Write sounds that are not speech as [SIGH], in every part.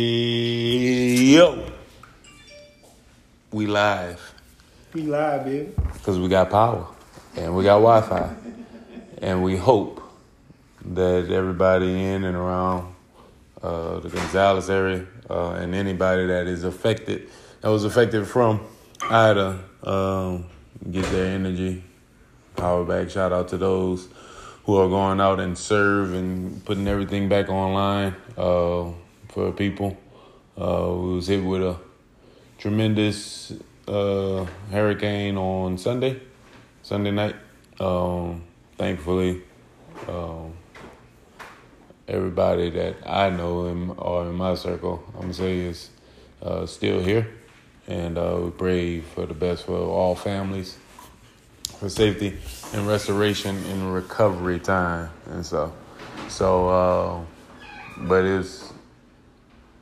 Hey, yo. We live We live, baby. because we got power and we got Wi Fi. And we hope that everybody in and around uh, the Gonzales area uh, and anybody that is affected, that was affected from Ida, um, get their energy, power back. Shout out to those who are going out and serve and putting everything back online uh, for people. Uh, we was hit with a tremendous uh, hurricane on Sunday, Sunday night. Um, thankfully, um, everybody that I know in, or in my circle, I'm gonna say is uh, still here, and uh, we pray for the best for all families, for safety and restoration and recovery time, and so, so, uh, but it's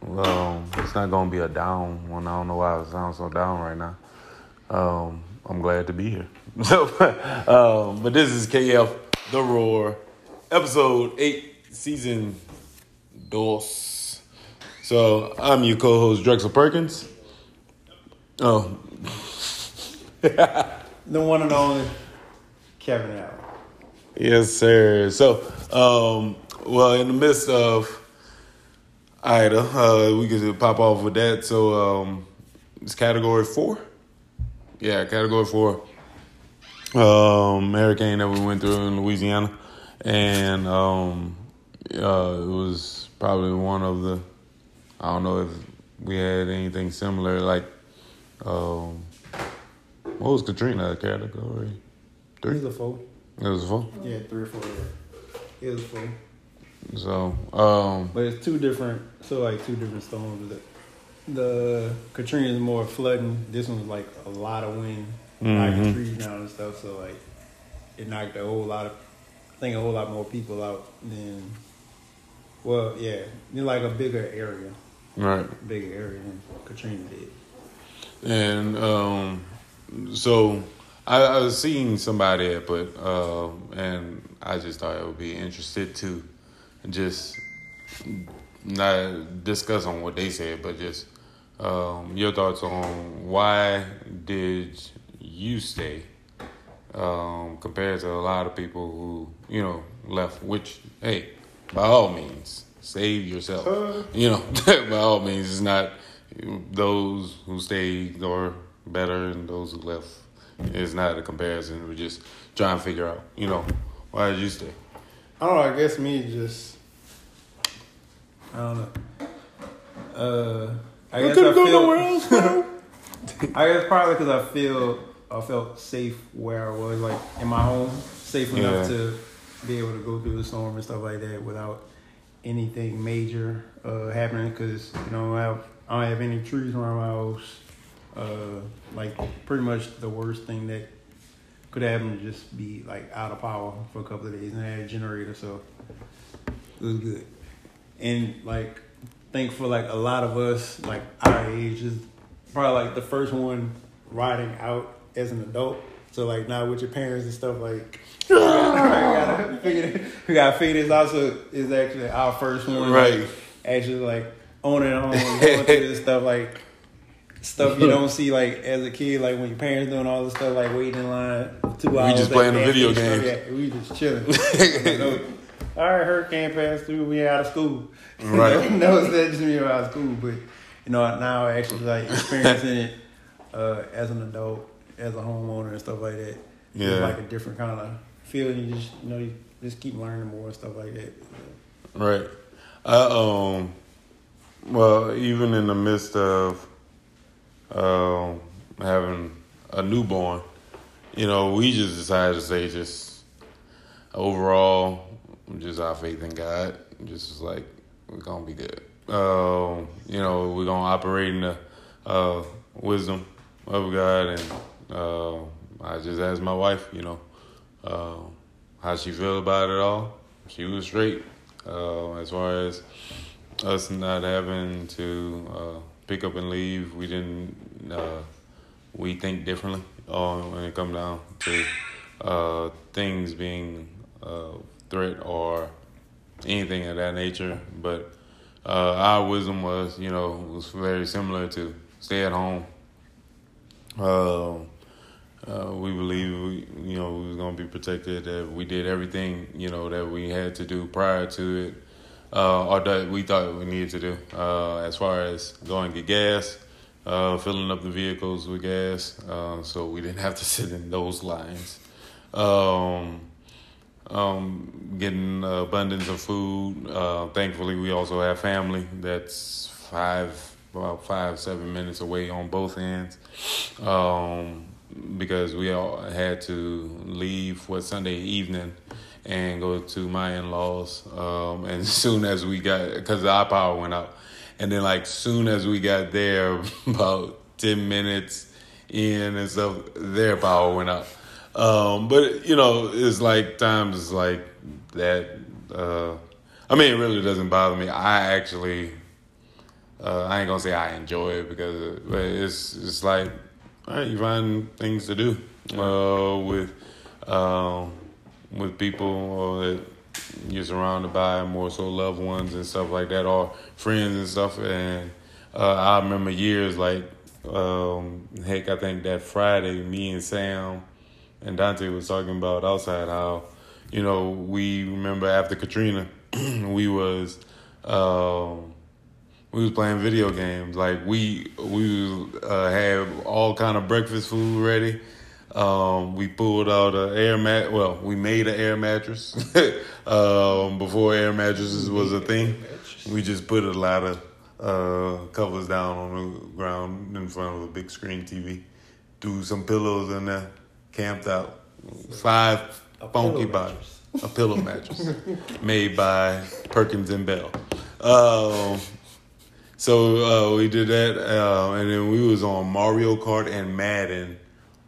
um, it's not gonna be a down one. I don't know why it sounds so down right now. Um, I'm glad to be here. [LAUGHS] So, um, but this is KF The Roar, episode eight, season dos. So I'm your co-host Drexel Perkins. Oh, [LAUGHS] The one and only Kevin Allen. yes, sir. So, um, well, in the midst of Ida, uh, we could pop off with that. So, um, it's category four. Yeah, category four. Um, hurricane that we went through in Louisiana, and um, uh, it was probably one of the. I don't know if we had anything similar. Like, um, what was Katrina category? It Three. was a four. It was four. Yeah, three or four. Yeah. It was four. So, um, But it's two different, so like two different storms. The, the Katrina is more flooding. This one's like a lot of wind, knocking Mhm. trees down and stuff. So like, it knocked a whole lot of, I think a whole lot more people out than, well, yeah, in like a bigger area, right. bigger area than Katrina did. And um, so I, I was seeing somebody had put, uh, and I just thought it would be interested to just not discuss on what they said, but just um, your thoughts on why did you stay um, compared to a lot of people who you know left. Which hey, by all means, save yourself. Uh. You know, [LAUGHS] by all means, it's not those who stayed or better and those who left. It's not a comparison. We're just trying to figure out, you know, why did you stay? I don't know. I guess me just. I don't know. Uh, I guess I couldn't go feel. nowhere else, bro. [LAUGHS] I guess probably because I feel I felt safe where I was, like in my home, safe enough Yeah. to be able to go through the storm and stuff like that without anything major uh, happening. Because you know I, have, I don't have any trees around my house. Uh, like pretty much the worst thing that could happen would just be like out of power for a couple of days, and I had a generator, so it was good. And like, think for like a lot of us, like our age, is probably like the first one riding out as an adult. So like now with your parents and stuff, like [LAUGHS] we gotta figure, we gotta figure this out. So it's actually our first one, Right. Actually, like owning a home, going through this [LAUGHS] stuff, like stuff you don't see like as a kid, like when your parents doing all this stuff, like waiting in line two hours. We just playing the video games. Yeah, we just chilling. [LAUGHS] all right, hurricane passed through. We out of school. Right. [LAUGHS] no, it's not just me out of school, but you know now I actually like experiencing it uh, as an adult, as a homeowner and stuff like that. Yeah. It's like a different kind of feeling. You just you know you just keep learning more and stuff like that. Right. I um well, even in the midst of um having a newborn, you know, we just decided to say just overall just our faith in God. Just like we're gonna be good. Um, you know, we're gonna operate in the uh wisdom of God and uh I just asked my wife, you know, uh, how she feel about it all. She was straight uh, as far as us not having to uh, pick up and leave. We didn't. Uh, we think differently uh, when it comes down to uh, things being threat or anything of that nature. But uh, our wisdom was, you know, was very similar to stay at home. Uh, uh, we believe, we, you know, we was gonna be protected. That we did everything, you know, that we had to do prior to it, uh, or that we thought we needed to do, uh, as far as going get gas, uh, filling up the vehicles with gas, so we didn't have to [LAUGHS] sit in those lines. Um, um, getting abundance of food. Uh, thankfully, we also have family that's five, about five, seven minutes away on both ends. Um, because we all had to leave what Sunday evening and go to my in-laws. Um, and as [LAUGHS] soon as we got, because our power went out, and then like soon as we got there, [LAUGHS] about ten minutes in and stuff, their power went out. Um, but you know, it's like times like that. Uh, I mean, it really doesn't bother me. I actually, uh, I ain't gonna say I enjoy it because it's it's like, all right, you find things to do uh, with um, with people that you're surrounded by, more so loved ones and stuff like that, or friends and stuff. And uh, I remember years like, um, heck, I think that Friday, me and Sam and Dante was talking about outside how, you know, we remember after Katrina, [CLEARS THROAT] we was um, we was playing video games. Like we we uh, had all kind of breakfast food ready. Um, we pulled out an air mat. Well, we made an air mattress [LAUGHS] um, before air mattresses was a thing. We just put a lot of uh, covers down on the ground in front of a big screen TV. Threw some pillows in there camped out. Five a funky bodies. A pillow mattress [LAUGHS] made by Perkins and Bell. Um, so uh, we did that, uh, and then we was on Mario Kart and Madden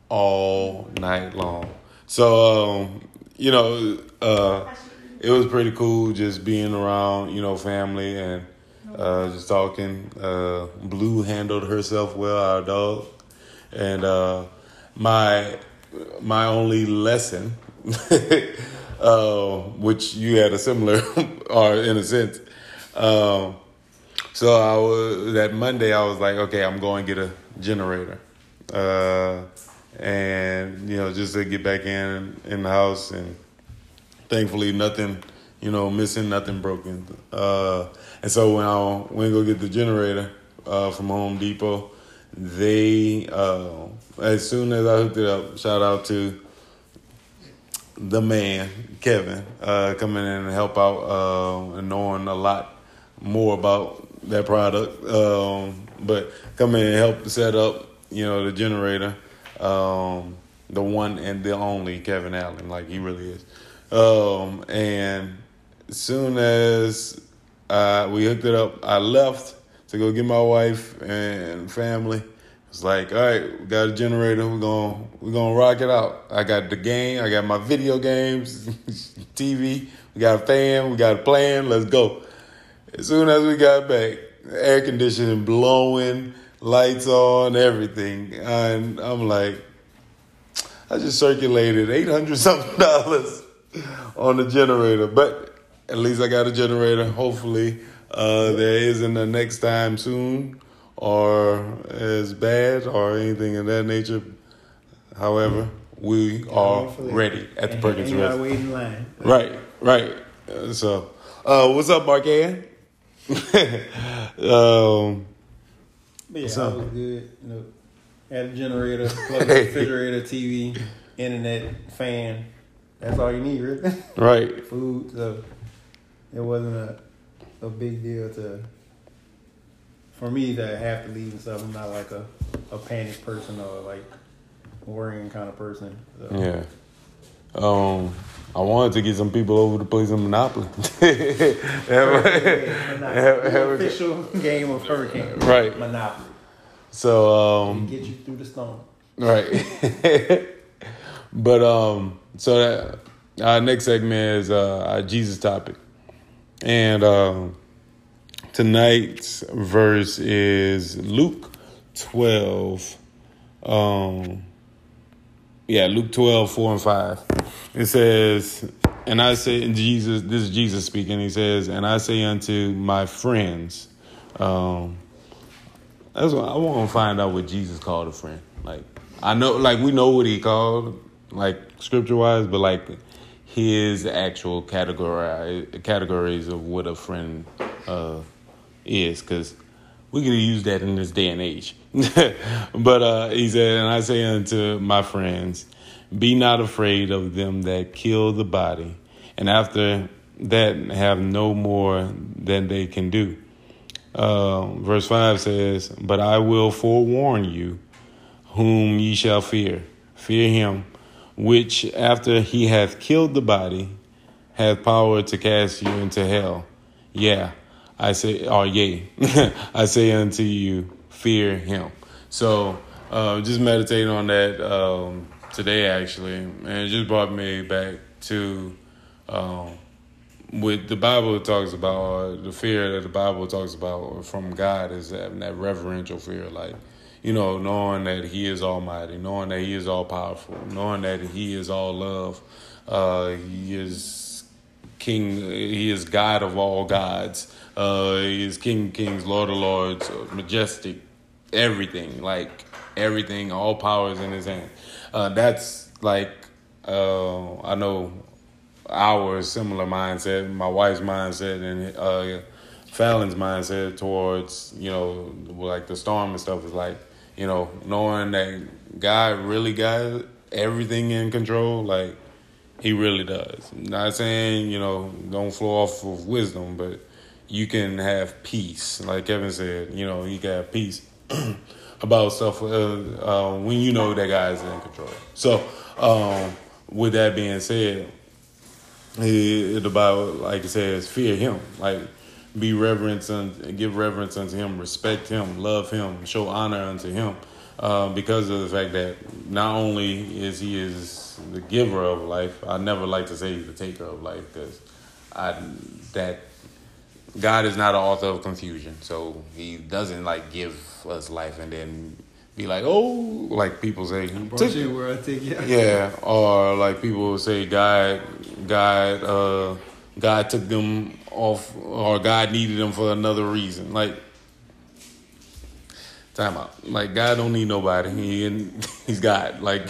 all night long. So um, you know, uh, it was pretty cool just being around, you know, family and uh, just talking. Uh, Blue handled herself well, our dog, and uh, my my only lesson, [LAUGHS] uh, which you had a similar, or [LAUGHS] in a sense. Um, so I was that Monday. I was like, okay, I'm going to get a generator, uh, and you know, just to get back in in the house, and thankfully nothing, you know, missing, nothing broken. Uh, and so when I went to go get the generator uh, from Home Depot, they uh, as soon as I hooked it up, shout out to the man Kevin uh, coming in and help out uh, and knowing a lot more about that product. Um, but coming in and help set up, you know, the generator. Um, the one and the only Kevin Allen, like he really is. Um, and as soon as uh, we hooked it up, I left to go get my wife and family. It's like, all right, we got a generator. We're gonna we're gonna rock it out. I got the game. I got my video games, [LAUGHS] TV. We got a fan. We got a plan. Let's go. As soon as we got back, air conditioning blowing, lights on, everything, and I'm like, I just circulated eight hundred [LAUGHS] something dollars on the generator, but at least I got a generator. Hopefully, uh, there isn't a next time soon or as bad or anything of that nature. However, we are ready at the and Perkins Rest. Wait in line. Right, right. Uh, so, uh, what's up, Mark Ann? [LAUGHS] um, but yeah, that was good. You know, had a generator, [LAUGHS] refrigerator, TV, internet, fan. That's all you need, really. Right. [LAUGHS] Food. So it wasn't a a big deal to for me to have to leave and stuff, I'm not like a, a panic person or like worrying kind of person. So. Yeah. Um, I wanted to get some people over to play some Monopoly. [LAUGHS] have, have, official game of Hurricane. Right. Monopoly. So um, get you through the storm. Right. [LAUGHS] but um, so that our next segment is uh, our Jesus topic, and um tonight's verse is Luke 12. Um, yeah, Luke 12, 4 and 5. It says, and I say, and Jesus, this is Jesus speaking. He says, and I say unto my friends, um, that's what I want to find out what Jesus called a friend. Like I know, like we know what he called, like scripture wise, but like his actual category categories of what a friend uh, is, because we can use that in this day and age. [LAUGHS] but uh, he said, and I say unto my friends, be not afraid of them that kill the body, and after that have no more than they can do. Uh, verse 5 says, But I will forewarn you whom ye shall fear. Fear him, which after he hath killed the body, hath power to cast you into hell. Yeah, I say, or yea, [LAUGHS] I say unto you, fear him. So uh, just meditating on that um, today, actually, and it just brought me back to um, what the Bible talks about, the fear that the Bible talks about from God is that, that reverential fear, like you know, knowing that He is Almighty, knowing that He is all powerful, knowing that He is all love, uh, He is King, He is God of all gods, uh, He is King Kings, Lord of Lords, majestic, everything, like everything, all powers in His hand. Uh, that's like uh, I know our similar mindset, my wife's mindset, and uh, Fallon's mindset towards you know like the storm and stuff is like you know knowing that God really got everything in control, like He really does. Not saying you know don't flow off of wisdom, but you can have peace, like Kevin said. You know you can have peace [CLEARS THROAT] about stuff uh, uh, when you know that God is in control. So um, with that being said it, the Bible, like it says, fear Him, like be reverence and give reverence unto Him, respect Him, love Him, show honor unto Him, uh, because of the fact that not only is He is the giver of life. I never like to say He's the taker of life because I that God is not an author of confusion, so He doesn't like give us life and then be like, oh, like people say, you where I take you. Yeah, or like people say, God God uh, God took them off or God needed them for another reason. Like time out. Like God don't need nobody. He [LAUGHS] he's God. Like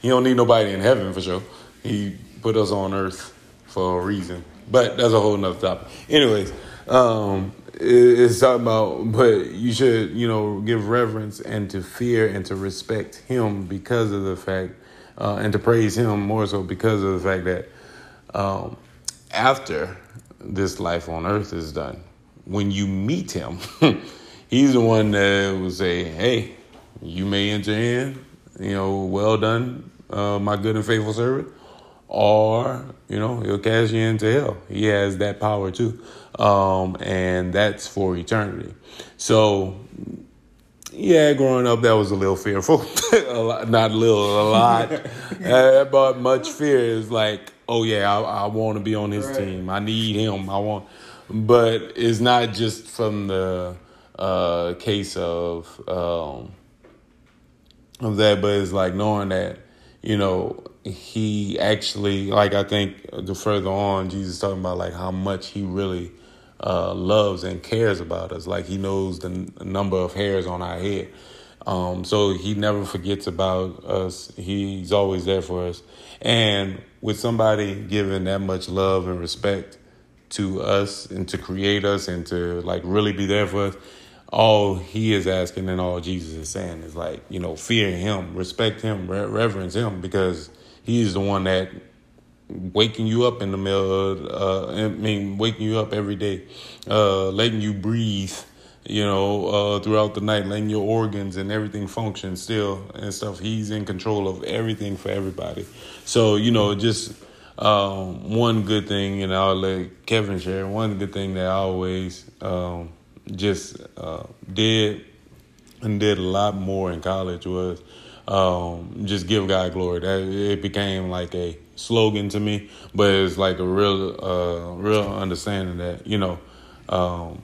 he don't need nobody in heaven for sure. He put us on earth for a reason. But that's a whole nother topic. Anyways, um, it's talking about but you should, you know, give reverence and to fear and to respect him because of the fact uh, and to praise him more so because of the fact that um, after this life on earth is done, when you meet him, [LAUGHS] he's the one that will say, Hey, you may enter in, you know, well done, uh, my good and faithful servant. Or, you know, he'll cast you into hell. He has that power too. Um, and that's for eternity. So, yeah, growing up, that was a little fearful. [LAUGHS] a lot, not a little, a lot. that brought much fear. is like, oh yeah, I, I want to be on his right. team. I need him. I want, but it's not just from the uh, case of um, of that, but it's like knowing that you know he actually like I think the further on Jesus talking about like how much he really uh, loves and cares about us. Like he knows the n- number of hairs on our head. Um, so he never forgets about us. He's always there for us. And with somebody giving that much love and respect to us and to create us and to like really be there for us, all he is asking and all Jesus is saying is like, you know, fear him, respect him, reverence him because he's the one that waking you up in the middle uh, I mean, waking you up every day, uh, letting you breathe, you know, uh, throughout the night, letting your organs and everything function still and stuff. He's in control of everything for everybody. So, you know, just um, one good thing, and I'll let Kevin share, one good thing that I always um, just uh, did and did a lot more in college was um, just give God glory. That it became like a slogan to me, but it's like a real, uh, real understanding that you know, um,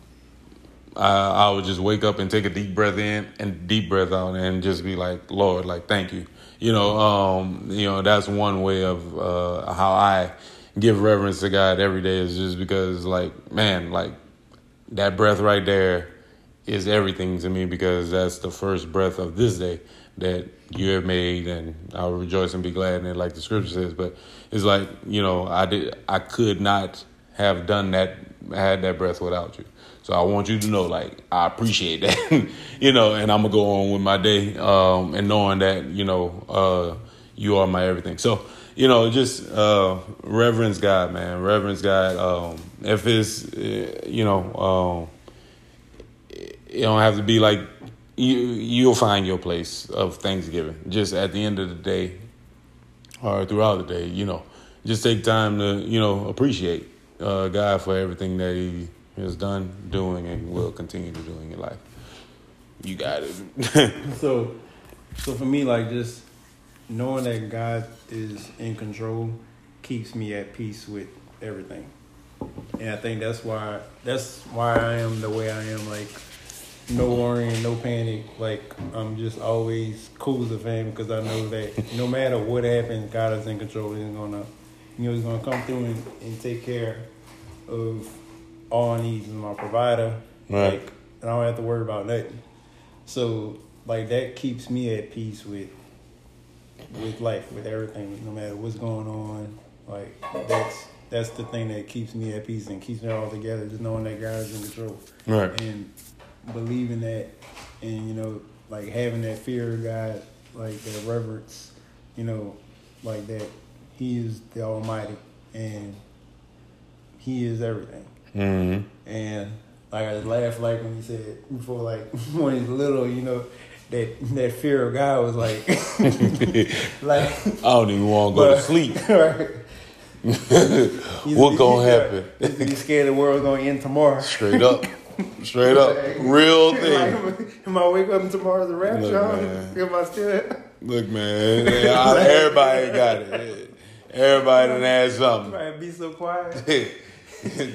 I, I would just wake up and take a deep breath in and deep breath out, and just be like, Lord, like thank you. You know, um, you know that's one way of uh, how I give reverence to God every day is just because, like, man, like that breath right there is everything to me because that's the first breath of this day that you have made, and I'll rejoice and be glad in it, like the scripture says. But it's like you know, I did, I could not have done that, had that breath without you. So I want you to know, like, I appreciate that, [LAUGHS] you know, and I'm gonna go on with my day, um, and knowing that, you know, uh, you are my everything. So, you know, just uh, reverence God, man, reverence God. Um, if it's, uh, you know, um, you don't have to be like you. You'll find your place of Thanksgiving. Just at the end of the day, or throughout the day, you know, just take time to, you know, appreciate uh, God for everything that He has done, doing, and will continue to do in your life. You got it. [LAUGHS] so, so for me, like just knowing that God is in control keeps me at peace with everything, and I think that's why that's why I am the way I am. Like no worrying, no panic. Like I'm just always cool as a fan because I know that no matter what happens, God is in control. He's gonna, you know, He's gonna come through and, and take care of all needs need. He's my provider. Right. Like I don't have to worry about nothing. So like that keeps me at peace with with life, with everything, no matter what's going on. Like that's that's the thing that keeps me at peace and keeps me all together, just knowing that God is in control. Right. And believing that and, you know, like having that fear of God, like that reverence, you know, like that he is the Almighty and he is everything. Mm-hmm. And like I just laughed like when he said before, like [LAUGHS] when he's little, you know, that that fear of God was like, [LAUGHS] [LAUGHS] like I don't even want to go to sleep. right. what gonna happen? You scared the world's gonna end tomorrow. Straight up. Straight up. Real [LAUGHS] thing. Like, am I wake up and tomorrow's the rapture? Look, man. [LAUGHS] Am I still? Look, man. Everybody got it. Everybody done had something. Right, be so quiet. [LAUGHS]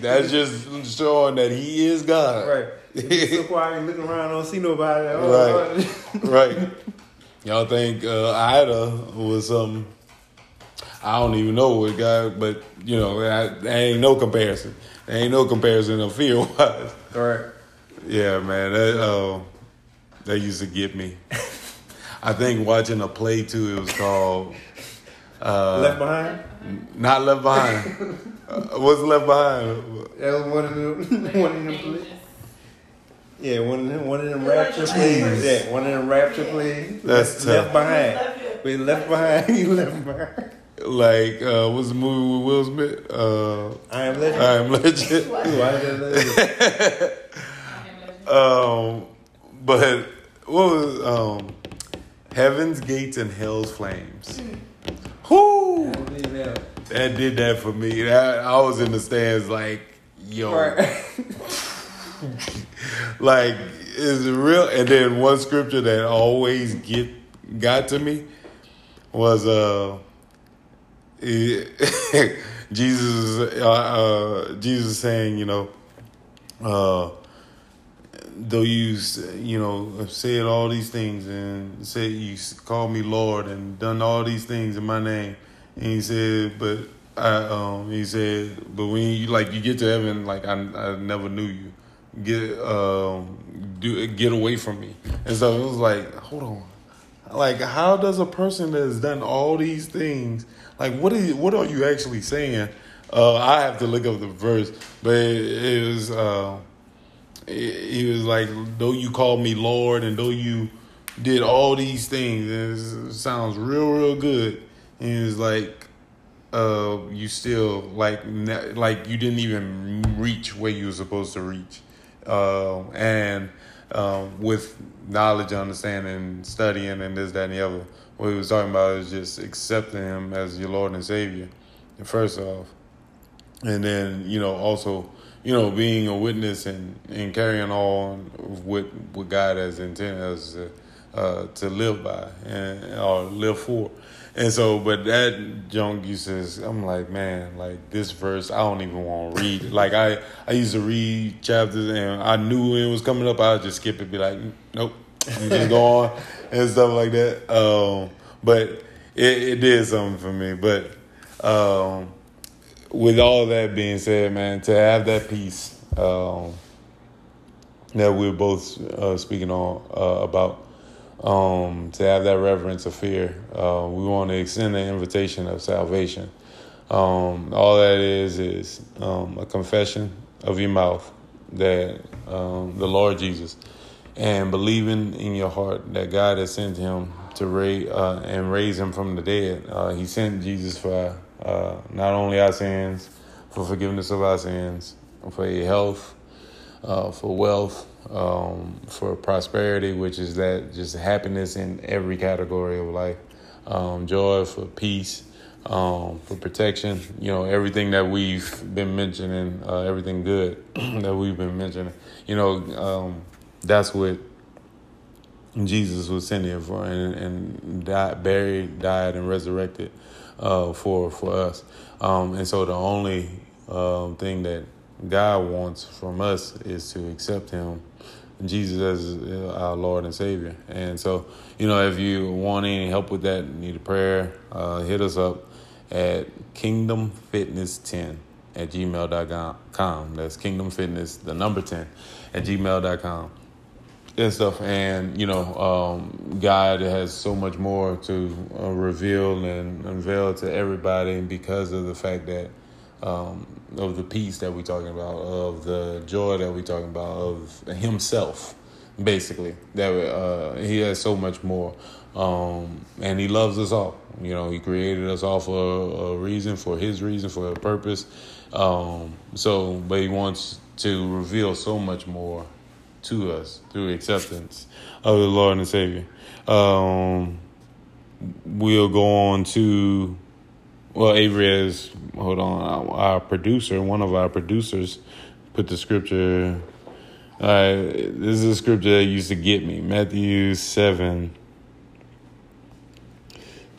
That's just showing that he is God. Right, be so quiet and looking around, don't see nobody. Oh, Right. right. Y'all think uh, Ida was um I don't even know what God, but you know, that, that ain't no comparison. There ain't no comparison of fear wise. Right. Yeah, man, that uh, that used to get me. [LAUGHS] I think watching a play too. It was called uh, Left behind. not Left Behind. [LAUGHS] uh, what's Left Behind? That was one of them. [LAUGHS] One of them. Plays. Yeah, one of them. One of them rapture plays. Yeah, one of them rapture plays. That's left, left tough. behind. We left behind. You left behind. Like uh, what's the movie with Will Smith? Uh, I am legend. I Am Legend. [LAUGHS] Ooh, I legend. [LAUGHS] Um, but what was um, Heaven's Gates and Hell's Flames? Whoo! That. That did that for me. That, I was in the stands like, yo, [LAUGHS] like is it real? And then one scripture that always get got to me was uh, [LAUGHS] Jesus uh, uh, Jesus saying, you know, uh, though you you know have said all these things and said you called me Lord and done all these things in my name, and he said, but I um he said, but when you like you get to heaven, like I I never knew you, get um do get away from me, and so it was like hold on, like how does a person that has done all these things like what are you, what are you actually saying? Uh, I have to look up the verse, but it, it was. Uh, he was like, though you called me Lord and though you did all these things, it sounds real, real good. And it's like, uh, you still like, like you didn't even reach where you were supposed to reach. Uh, and um, with knowledge, understanding, studying, and this, that, and the other, what he was talking about is just accepting him as your Lord and Savior. First off, and then you know also you know being a witness and, and carrying on what what God has intended us to, uh, to live by and or live for. And so, but that junk you says, I'm like, man, like this verse, I don't even want to read. like I, I used to read chapters, and I knew it was coming up, I'd just skip it, be like, nope, you just go on and stuff like that. Um, but it, it did something for me. But um, with all that being said, man, to have that peace um, that we're both uh, speaking on uh, about, um, to have that reverence of fear, uh, we want to extend the invitation of salvation. Um, all that is is um, a confession of your mouth that um, the Lord Jesus, and believing in your heart that God has sent Him to raise uh, and raise Him from the dead. Uh, he sent Jesus for uh, not only our sins, for forgiveness of our sins, for your health, uh, for wealth, um, for prosperity, which is that just happiness in every category of life, um, joy, for peace, um, for protection. You know, everything that we've been mentioning, uh, everything good [CLEARS THROAT] that we've been mentioning. You know, um, that's what Jesus was sent here for, and, and died, buried, died, and resurrected uh, for for us. Um, and so the only um, thing that God wants from us is to accept Him, Jesus as uh, our Lord and Savior. And so, you know, if you want any help with that, need a prayer, uh, hit us up at kingdomfitness10 at gmail.com. That's Kingdom Fitness, the number 10 at gmail.com and stuff. And you know, um, God has so much more to uh, reveal and unveil to everybody and because of the fact that um, of the peace that we're talking about, of the joy that we're talking about, of Himself, basically. That uh, He has so much more, um, and He loves us all. You know, He created us all for a, reason, for His reason, for a purpose. Um, so, but He wants to reveal so much more to us through acceptance of the Lord and Savior. Um, we'll go on to, well, Avery has, hold on, our producer, one of our producers, put the scripture. Uh, this is a scripture that used to get me Matthew 7,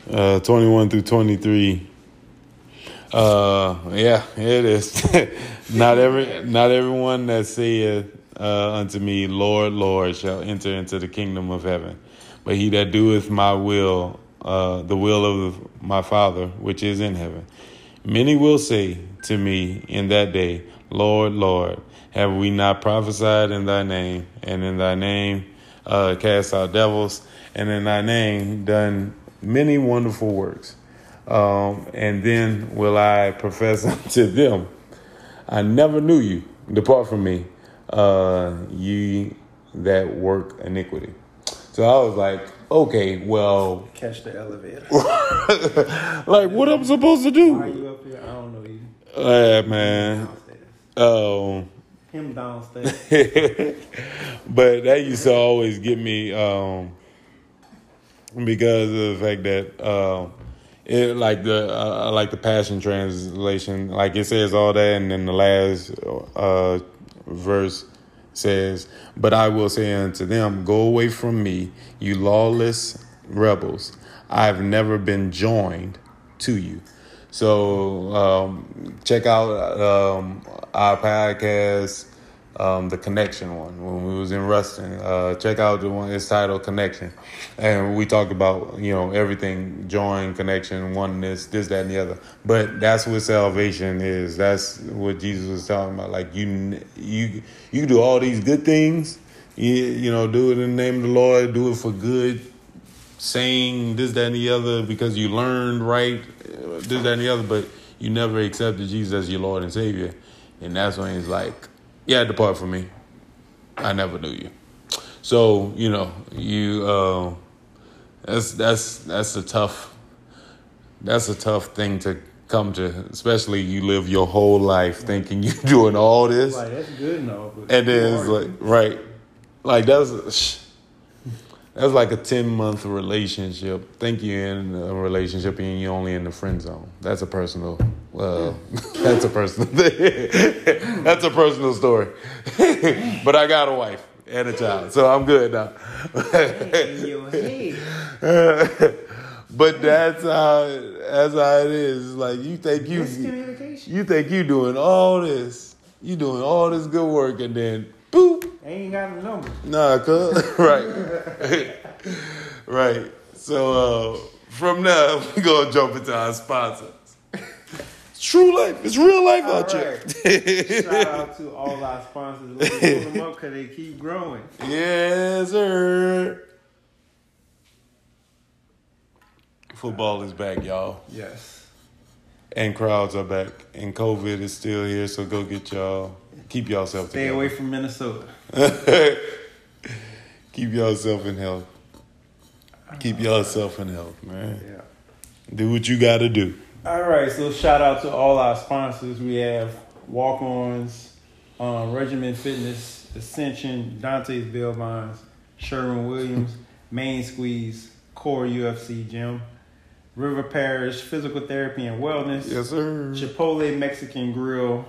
uh, 21 through 23. Uh, yeah, it is. [LAUGHS] not every, not everyone that saith uh, unto me, Lord, Lord, shall enter into the kingdom of heaven. But he that doeth my will, uh, the will of my Father, which is in heaven. Many will say to me in that day, Lord, Lord, have we not prophesied in thy name, and in thy name uh, cast out devils, and in thy name done many wonderful works? Um, and then will I profess [LAUGHS] unto them, I never knew you. Depart from me, uh, ye that work iniquity. So I was like, okay, well, catch the elevator. [LAUGHS] like, what I'm supposed to do? Why are you up here? I don't know you. Yeah, man. Um, him downstairs. [LAUGHS] but that used to always get me um, because of the fact that um, it like the uh, like the Passion translation, like it says all that, and then the last uh, verse says, But I will say unto them, Go away from me, you lawless rebels. I've never been joined to you. So um, check out um, our podcast um, the connection one when we was in Ruston. Uh, check out the one. It's titled Connection, and we talk about you know everything, join, connection, oneness, this, that, and the other. But that's what salvation is. That's what Jesus was talking about. Like you, you, you do all these good things. You, you know, do it in the name of the Lord. Do it for good. Saying this, that, and the other because you learned right, this, that, and the other, but you never accepted Jesus as your Lord and Savior. And that's when he's like, yeah, depart from me. I never knew you. So you know, you uh, that's that's that's a tough that's a tough thing to come to, especially you live your whole life thinking [LAUGHS] you're doing all this. Like that's good enough. And then it's like right, like that's that's like a 10 month relationship. Think you're in a relationship and you're only in the friend zone. That's a personal, uh, [LAUGHS] that's a personal, [LAUGHS] that's a personal story. [LAUGHS] but I got a wife and a child, so I'm good now. but that's how, that's how it is. Like you think you, you think you doing all this, you doing all this good work and then boop ain't got a number. Nah, cuz. [LAUGHS] right. [LAUGHS] right. So uh, from now, we're going to jump into our sponsors. It's true life. It's real life All out right. here. Shout out to all our sponsors. Let's pull them up because they keep growing. [LAUGHS] yes, sir. Football is back, y'all. Yes. And crowds are back. And COVID is still here, so go get y'all. Keep yourself Stay together. away from Minnesota. [LAUGHS] Keep yourself in health. Keep yourself in health, man. Yeah. Do what you got to do. All right, so shout out to all our sponsors. We have Walk Ons, um, Regimen Fitness, Ascension, Dante's Bail Bonds, Sherwin Williams, [LAUGHS] Main Squeeze, Core UFC Gym, River Parish Physical Therapy and Wellness, Yes, sir. Chipotle Mexican Grill,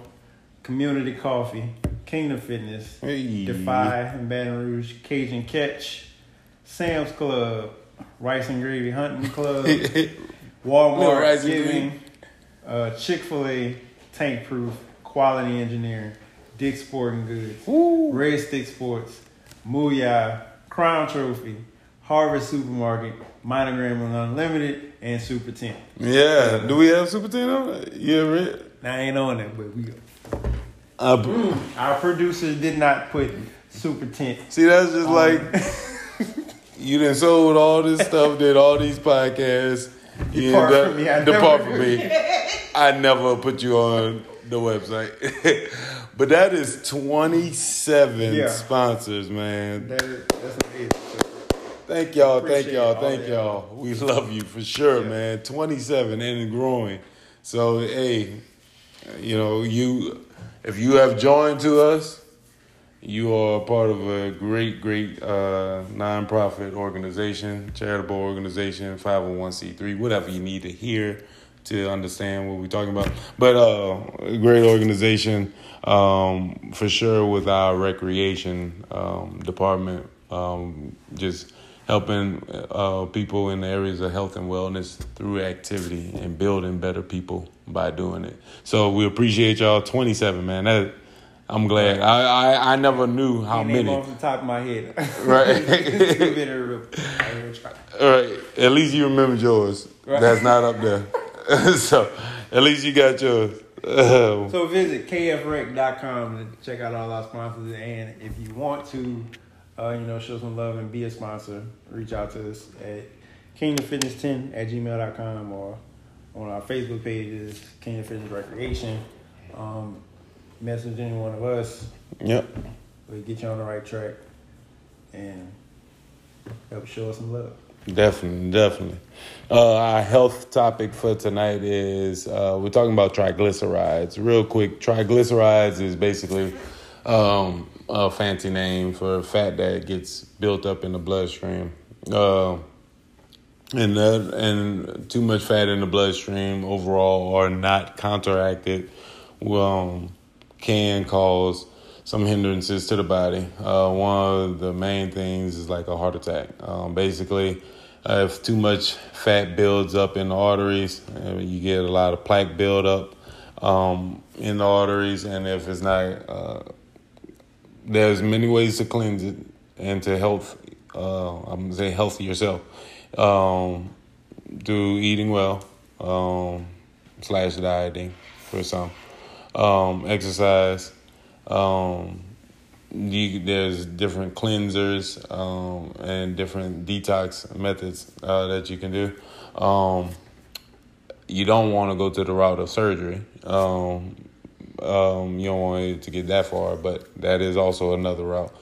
Community Coffee, Kingdom Fitness, Hey. Defy and Baton Rouge, Cajun Catch, Sam's Club, Rice and Gravy Hunting Club, [LAUGHS] Walmart Giving, uh, Chick Fil A, Tank Proof, Quality Engineering, Dick Sporting Goods, Woo. Red Stick Sports, Mooyah, Crown Trophy, Harvest Supermarket, Monogram Unlimited, and Super 10. Yeah. Do we have Super 10 on it? Yeah. Now I ain't on it, but we Uh, our producers did not put Super 10. see, that's just on like it. [LAUGHS] you done sold all this stuff, [LAUGHS] did all these podcasts. You Depart end up- from me, I depart never- from me. [LAUGHS] I never put you on the website. but that is 27 Yeah. sponsors, man. that is, that's amazing. So, Thank y'all, thank y'all, all thank that. y'all. We love you for sure, Yeah. man. 27 and growing. So, hey, you know, you if you have joined to us, you are part of a great, great uh, nonprofit organization, charitable organization, 501c3, whatever you need to hear to understand what we're talking about. But uh, a great organization um, for sure with our recreation um, department, um, just helping uh, people in the areas of health and wellness through activity and building better people by doing it. So we appreciate y'all. 27, man. That, I'm glad. I, I, I never knew how many. off the top of my head. [LAUGHS] [LAUGHS] Right. It's too many to- I will try. All right. At least you remember yours. Right. That's not up there. [LAUGHS] so at least you got yours. So visit kfrec.com to check out all our sponsors. And if you want to, uh, you know, show some love and be a sponsor, reach out to us at kingdomfitness10 at gmail.com or on our Facebook pages, Kingdom Fitness Recreation. Um, message any one of us. yep. We get you on the right track and help show us some love. Definitely, definitely. Uh, our health topic for tonight is uh, we're talking about triglycerides. Real quick, triglycerides is basically um, a fancy name for fat that gets built up in the bloodstream. Uh, and that, and too much fat in the bloodstream overall or not counteracted um, can cause some hindrances to the body. Uh, one of the main things is like a heart attack. Um, basically, uh, if too much fat builds up in the arteries, uh, you get a lot of plaque buildup um, in the arteries, and if it's not, uh, there's many ways to cleanse it and to help. Uh, I'm say healthy yourself um, through eating well um, slash dieting for some, um, exercise. Um, you, there's different cleansers um, and different detox methods uh, that you can do. Um, you don't want to go to the route of surgery. You don't want to get that far, but that is also another route.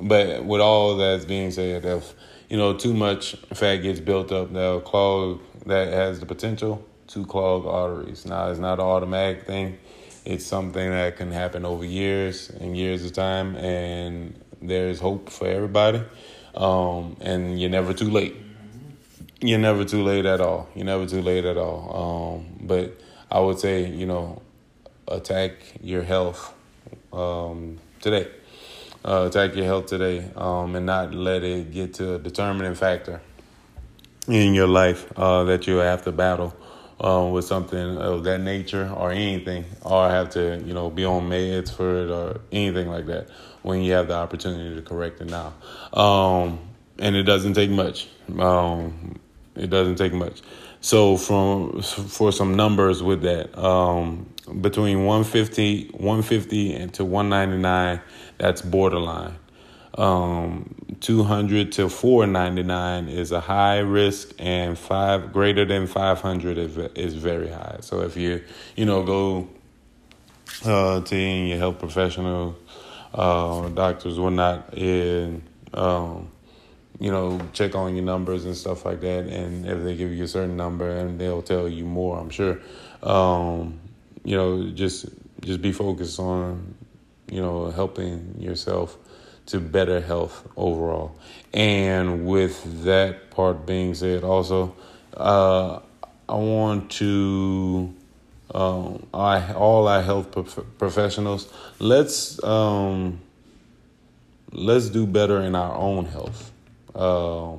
But with all that's being said, if you know too much fat gets built up, that'll clog. That has the potential to clog arteries. Now, it's not an automatic thing. It's something that can happen over years and years of time, and there's hope for everybody. Um, and you're never too late. You're never too late at all. You're never too late at all. Um, but I would say, you know, attack your health um, today. Uh, attack your health today, um, and not let it get to a determining factor in your life uh, that you have to battle um, with something of that nature or anything, or have to, you know, be on meds for it or anything like that. When you have the opportunity to correct it now, um, and it doesn't take much. Um, it doesn't take much. So from for some numbers with that, um, between 150, 150 and to 199, that's borderline. Um, 200 to 499 is a high risk, and five greater than 500 is, is very high. So if you you know go uh, to your health professional, uh, doctors, whatnot, and um, you know check on your numbers and stuff like that, and if they give you a certain number, and they'll tell you more, I'm sure. Um, you know, just just be focused on you know helping yourself to better health overall. And with that part being said, also, uh, I want to um, I, all our health prof- professionals let's um, let's do better in our own health. Uh,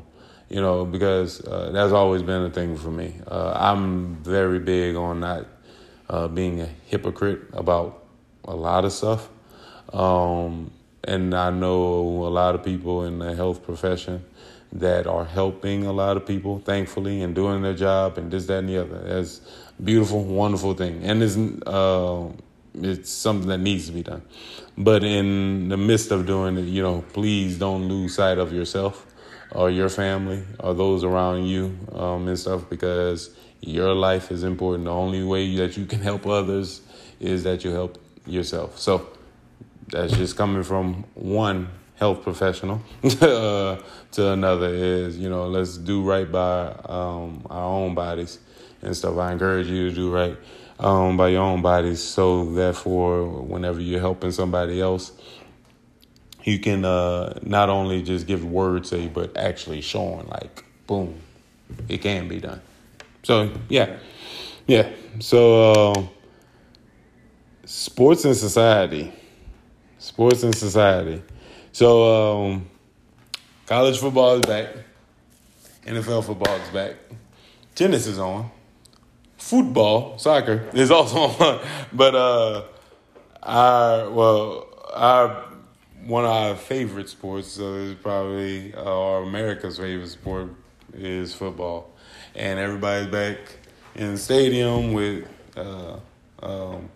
you know, because uh, that's always been a thing for me. Uh, I'm very big on not uh, being a hypocrite about a lot of stuff. Um, and I know a lot of people in the health profession that are helping a lot of people, thankfully, and doing their job and this, that, and the other. That's beautiful, wonderful thing. And it's, uh, it's something that needs to be done. But in the midst of doing it, you know, please don't lose sight of yourself or your family or those around you um, and stuff because your life is important. The only way that you can help others is that you help yourself. So, that's just coming from one health professional uh, [LAUGHS] to another is you know let's do right by um, our own bodies and stuff. I encourage you to do right um, by your own bodies, so therefore, whenever you're helping somebody else, you can uh, not only just give word say, but actually showing like boom, it can be done. So yeah, yeah. So uh, sports and society sports and society. So, um, college football is back. NFL football is back. Tennis is on. Football, soccer is also [LAUGHS] on. But uh, our well, our one of our favorite sports, it's probably uh, our America's favorite sport is football, and everybody's back in the stadium with. Uh, um,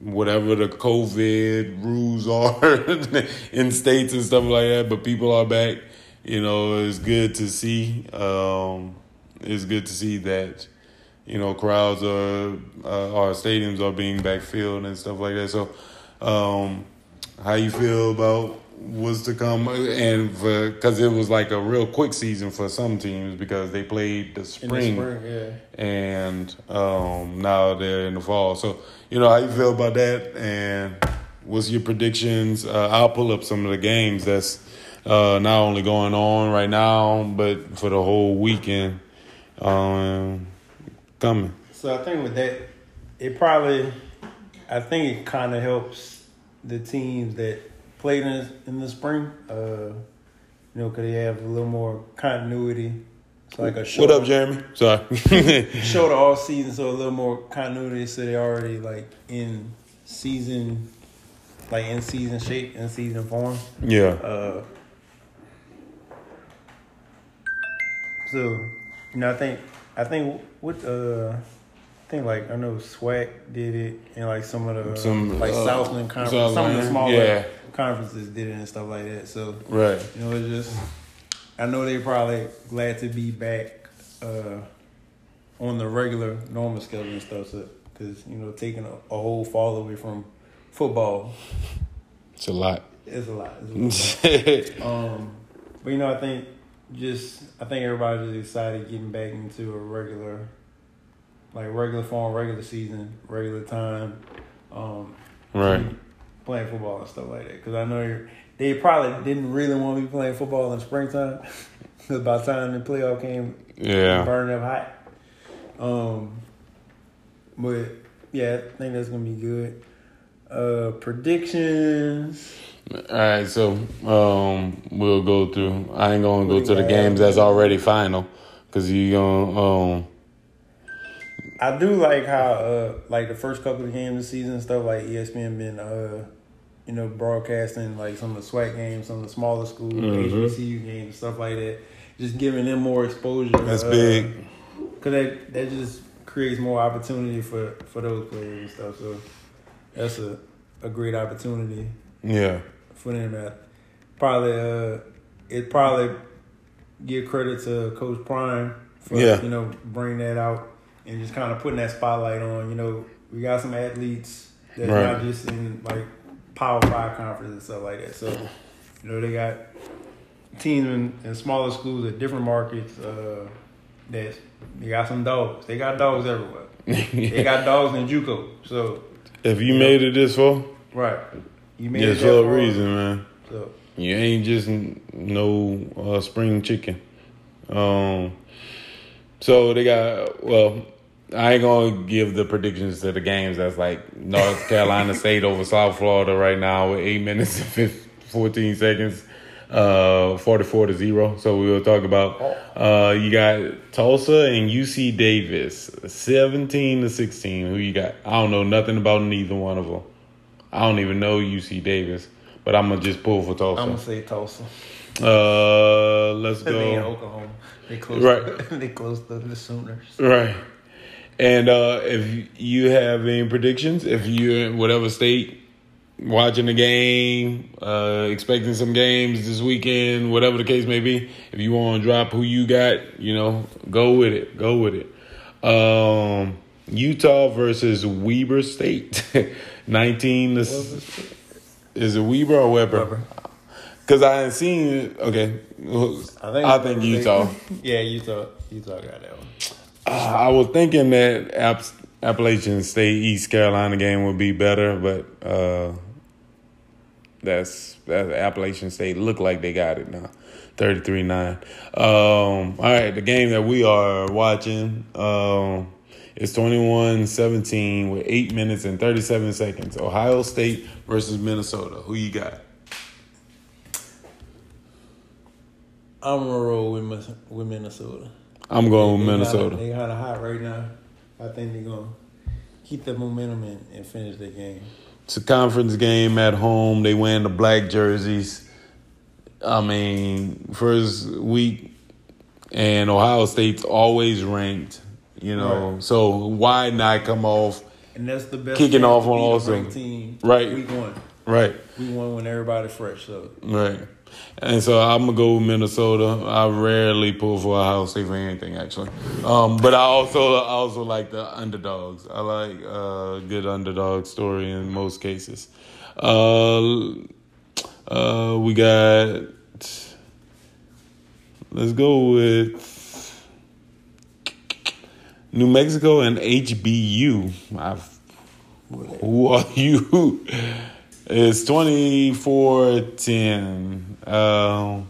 whatever the COVID rules are [LAUGHS] in states and stuff like that, but people are back. You know, it's good to see. Um, it's good to see that you know crowds are uh, our stadiums are being backfilled and stuff like that. So, um, how you feel about what's to come? And because it was like a real quick season for some teams because they played the spring, the spring yeah. and um, now they're in the fall. So you know how you feel about that, and what's your predictions? Uh, I'll pull up some of the games that's uh, not only going on right now, but for the whole weekend um, coming. So I think with that, it probably, I think it kind of helps the teams that played in in the spring. Uh, you know, because they have a little more continuity it's like a short, What up, Jeremy? Sorry. [LAUGHS] shorter all season, so a little more continuity. So they already like in season, like in season shape, in season form. Yeah. Uh, so, you know, I think I think what uh, I think like I know SWAC did it, and like some of the some, like uh, Southland conference, some of the smaller yeah. conferences did it and stuff like that. So, right, you know, it's just I know they're probably glad to be back uh, on the regular normal schedule and stuff. So, because you know, taking a, a, whole fall away from football, it's a lot. It's a lot. It's a [LAUGHS] lot. um, but you know, I think just I think everybody's just excited getting back into a regular, like regular form, regular season, regular time. Um, right. Playing football and stuff like that. Because I know they probably didn't really want to be playing football in springtime. [LAUGHS] Because by the time the playoff came, yeah, burning up hot. Um, but yeah, I think that's gonna be good. Uh, predictions. All right, so um, we'll go through. I ain't gonna go to the games that's already final because you gonna. Um, I do like how uh, like the first couple of games of the season stuff like ESPN been uh you know, broadcasting like some of the SWAC games, some of the smaller schools, mm-hmm. HBCU games, stuff like that. Just giving them more exposure. That's uh, big. because that that just creates more opportunity for for those players and stuff. So that's a a great opportunity Yeah. for them. That probably uh, it probably give credit to Coach Prime for Yeah. you know bringing that out and just kind of putting that spotlight on. You know, we got some athletes that's Right. not just in like Power Five conferences and stuff like that. So you know they got teams in, in smaller schools at different markets. Uh, that they got some dogs. They got dogs everywhere. they got [LAUGHS] dogs in JUCO. So if you made it this far, right, you made it for a reason, man. So You ain't just no uh, spring chicken. Um, so they got well. I ain't gonna give the predictions to the games. That's like North Carolina [LAUGHS] State over South Florida right now with eight minutes and 15, 14 seconds, uh, forty-four to zero. So we will talk about. Uh, you got Tulsa and UC Davis, seventeen to sixteen. Who you got? I don't know nothing about neither one of them. I don't even know UC Davis, but I'm gonna just pull for Tulsa. I'm gonna say Tulsa. Uh, let's They in go. Oklahoma. They close. Right. To, [LAUGHS] they close to the Sooners. Right. And uh, if you have any predictions, if you're in whatever state watching the game, uh, expecting some games this weekend, whatever the case may be, if you want to drop who you got, you know, go with it. Go with it. Um, Utah versus Weber State, [LAUGHS] nineteen. Is it Weber or Weber? Weber. Because I ain't seen it. Okay, I think, I think Utah. [LAUGHS] yeah, Utah. Utah got that. Uh, I was thinking that App- Appalachian State East Carolina game would be better, but uh, that's that Appalachian State look like they got it now. 33-9. Um, all right, the game that we are watching um, is 21-17 with 8 minutes and 37 seconds. Ohio State versus Minnesota. Who you got? I'm gonna roll with with Minnesota. I'm going with Minnesota. Kinda, they kind of hot right now. I think they're gonna keep the momentum and, and finish the game. It's a conference game at home. They wearing the black jerseys. I mean, first week, and Ohio State's always ranked. You know, Right. so why not come off And that's the best. Kicking off on beat a awesome. team. Right. Week one. right? We won when everybody's fresh. So Right. And so I'm gonna go with Minnesota. I rarely pull for Ohio State for anything, actually. Um, but I also I also like the underdogs. I like uh, good underdog story in most cases. Uh, uh, we got. Let's go with New Mexico and HBU. I've, who are [LAUGHS] you? It's 24-10. Um,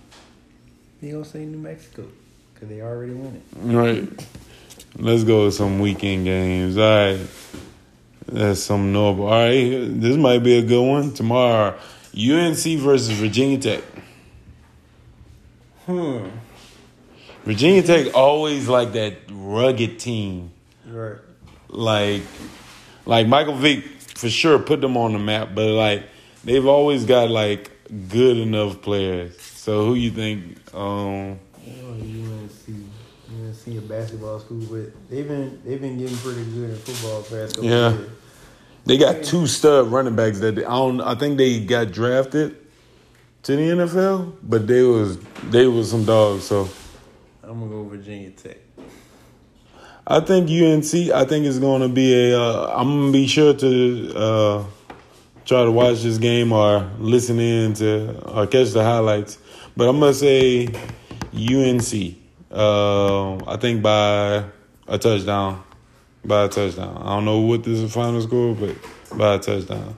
he gonna say New Mexico because they already won it. right. Let's go with some weekend games. All right. That's some noble. All right. This might be a good one. Tomorrow, UNC versus Virginia Tech. Hmm. Virginia Tech always like that rugged team. Right. like like Michael Vick for sure put them on the map, but like they've always got like good enough players. So who you think? Um, Oh, UNC. UNC a basketball school, but they've been they've been getting pretty good in football the past couple Yeah. years. they got two stud running backs that they, I don't. I think they got drafted to the NFL, but they was they was some dogs. So I'm gonna go Virginia Tech. I think UNC. I think it's going to be a. Uh, I'm gonna be sure to uh, try to watch this game or listen in to or catch the highlights. But I'm gonna say UNC. Uh, I think by a touchdown. By a touchdown. I don't know what this is final score, but by a touchdown.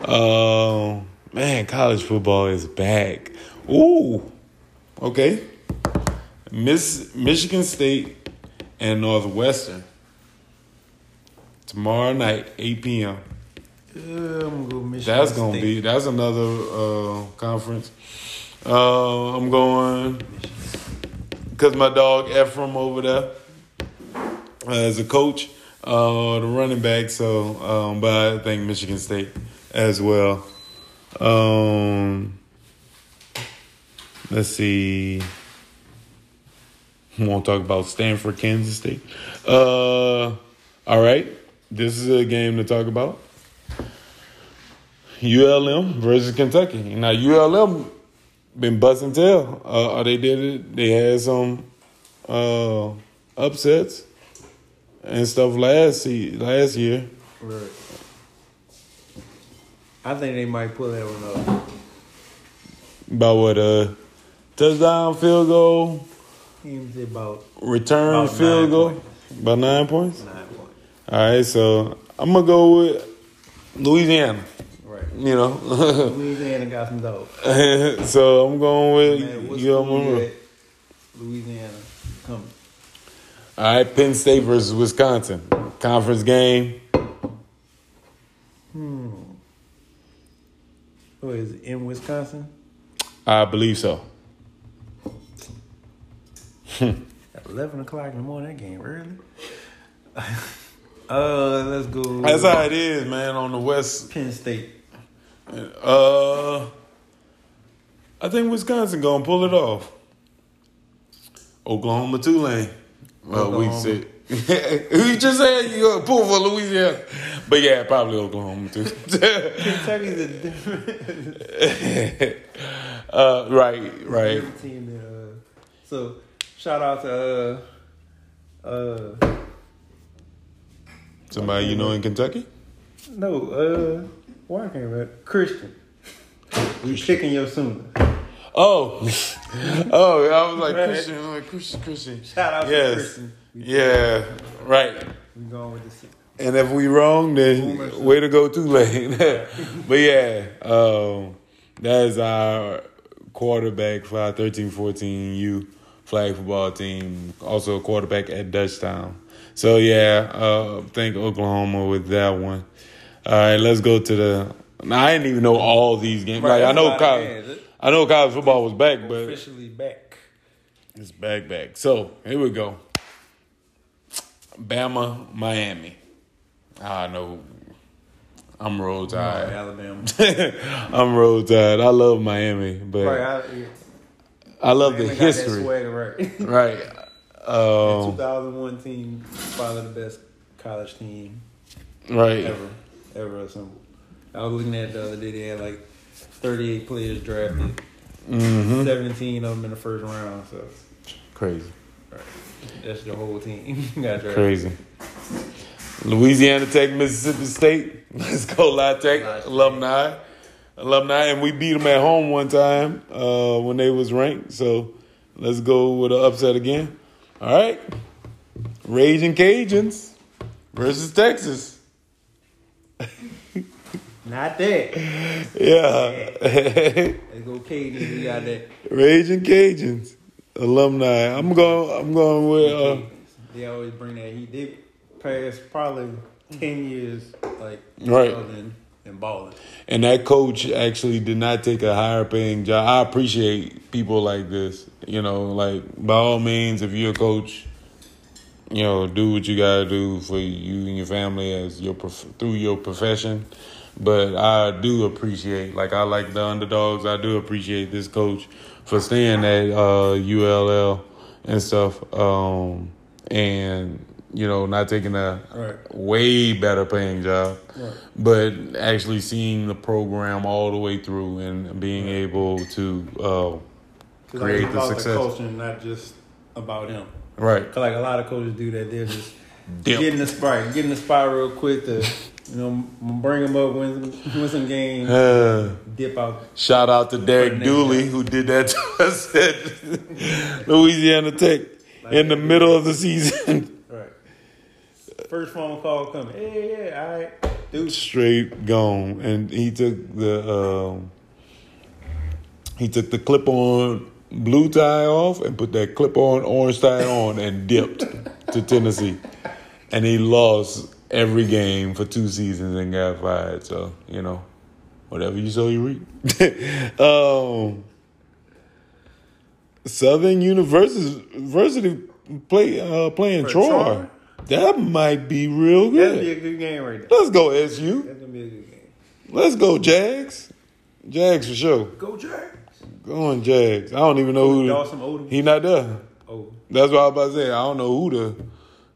Uh, man, college football is back. Ooh. Okay. Miss Michigan State and Northwestern tomorrow night, 8 p.m. I'm gonna go Michigan. That's gonna State. be that's another uh, conference. Uh, I'm going because my dog Ephraim over there uh, as a coach, uh, the running back. So, um, but I think Michigan State as well. Um, let's see. We won't talk about Stanford, Kansas State. Uh, all right, this is a game to talk about. ULM versus Kentucky. Now ULM been busting tail. Uh, they did it. They had some uh, upsets and stuff last last year. Right. I think they might pull that one up. About what? Uh, touchdown, field goal, Seems about return, About field goal. points. About nine points. nine points. All right, so I'm gonna go with Louisiana. You know, Louisiana got some dope. [LAUGHS] so I'm going with school you All? Louisiana coming. right, Penn State versus Wisconsin conference game. Hmm. What is it, in Wisconsin? I believe so. [LAUGHS] 11 o'clock in the morning, that game early. [LAUGHS] uh, let's go. That's how it is, man. On the West, Penn State. Uh, I think Wisconsin gonna pull it off. Oklahoma, Tulane. Well, we Oklahoma. said. [LAUGHS] you just said you gonna pull for Louisiana, but yeah, probably Oklahoma too. [LAUGHS] Kentucky's a different, [LAUGHS] uh, right, right. team. Than, uh, so, shout out to uh, uh, Somebody you know in Kentucky? no, uh, why can't I remember? Christian. We picking your sooner. Oh, [LAUGHS] oh, I was like Christian, I'm like Christian, Christian. Shout out Yes. to Christian. We, Yeah, right. we going with the six. And if we wrong, then way to go too late. [LAUGHS] but yeah, um, that is our quarterback for our 13-14 U flag football team. Also a quarterback at Dutchtown. So yeah, uh, thank Oklahoma with that one. All right, let's go to the. Now, I didn't even know all these games. Right, like I know college, they had it. I know college football was back, but Officially back. it's back, back. So here we go. Bama, Miami. I know. I'm Right, tide. Alabama. [LAUGHS] I'm roll tide. I love Miami, but right, I. I love the Miami that history. right. [LAUGHS] Right. Um, 2001 team, probably the best college team right. ever, ever assembled. I was looking at it the other day. They had like 38 players drafted, hmm 17 of them in the first round. So Crazy. that's the whole team. [LAUGHS] Crazy. Louisiana Tech, Mississippi State. [LAUGHS] Let's go, La Tech Tech. alumni, alumni, and we beat them at home one time uh, when they was ranked. So let's go with an upset again. All right, Raging Cajuns versus Texas. Not that. Yeah, [LAUGHS] Let's go, Katie. We got that. Raging Cajuns alumni. I'm going. I'm going with. Uh, they always bring that He did pass probably 10 years like Right. and, and balling. And that coach actually did not take a higher paying job. I appreciate people like this. You know, like by all means, if you're a coach, you know, do what you gotta do for you and your family as your prof- through your profession. But I do appreciate, like I like the underdogs. I do appreciate this coach for staying at uh, ULL and stuff, um, and you know, not taking a Right. way better paying job Right. but actually seeing the program all the way through and being able to uh, Create like, the success. culture, and not just about him. right Cause like a lot of coaches do that. They're just Dip. getting the spot, getting the spot real quick to, [LAUGHS] you know, bring them up, win some, win some games, Uh, dip out. shout out to Derek Dooley who did that to [LAUGHS] us at Louisiana Tech in the middle of the season. [LAUGHS] Right. First phone call coming. Hey, yeah, all right, dude. Straight gone, and he took the um, he took the clip on blue tie off and put that clip on orange tie on and dipped to Tennessee, and he lost every game for two seasons and got fired. So you know, whatever you sow, you reap. [LAUGHS] um, Southern University, University play uh, playing For Troy. Troy? That might be real good. That'd be a good. good game right there. Let's go SU. That's gonna be a good game. Let's go Jags. Jags for sure. Go Jags. Go on Jags. I don't even know who. Dawson Odom. He not there. Oh, That's what I was about to say. I don't know who the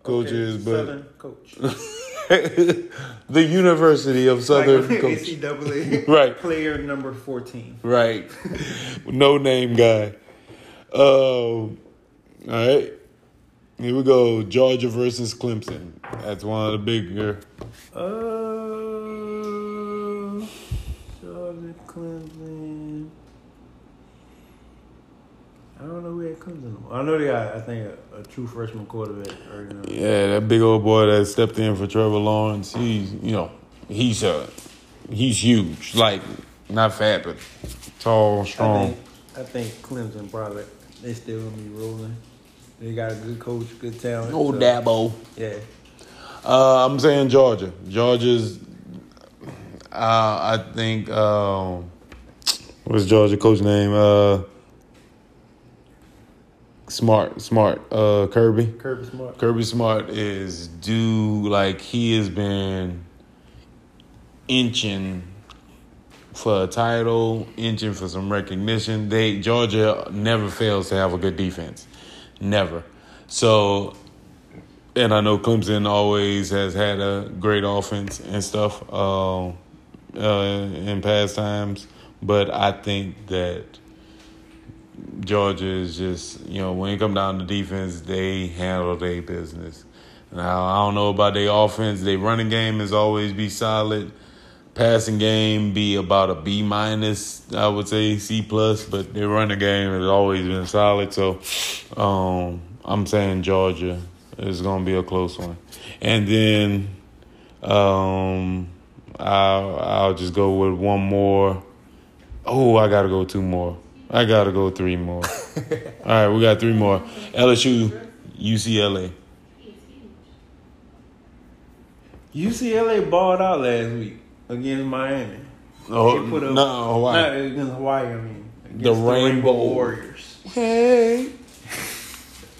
coach Okay, but Southern coach. [LAUGHS] the University of Southern like, [LAUGHS] Coach. NCAA [LAUGHS] Right. player number 14. Right. no name guy. Um, all right. Here we go. Georgia versus Clemson. That's one of the bigger. Uh, Georgia, Clemson. I don't know who comes Clemson. I know they got, I think, a, a true freshman quarterback. Or, you know. Yeah, that big old boy that stepped in for Trevor Lawrence. He's, you know, he's uh, he's huge. Like not fat, but tall, I strong. think, I think Clemson probably they still gonna be rolling. They got a good coach, good talent. Oh, so, Dabo. Yeah, Uh, I'm saying Georgia. Georgia's. Uh, I think. Um, what's Georgia coach name? Uh, Smart, Smart. Uh, Kirby. Kirby Smart. Kirby Smart is due. Like he has been inching for a title, inching for some recognition. They Georgia never fails to have a good defense, never. So and I know Clemson always has had a great offense and stuff um, uh, in past times, but I think that Georgia is just you know when it come down to defense, they handle their business. Now I don't know about their offense. Their running game is always be solid. Passing game be about a B minus, I would say C plus, but their running game has always been solid. So um, I'm saying Georgia is going to be a close one, and then um, I'll I'll just go with one more. Oh, I got to go two more. I got to go three more. [LAUGHS] All right, we got three more. LSU, UCLA. UCLA balled out last week against Miami. Oh, They put up- no, Hawaii. Not against Hawaii, I mean. Against The Rainbow. Warriors. Hey.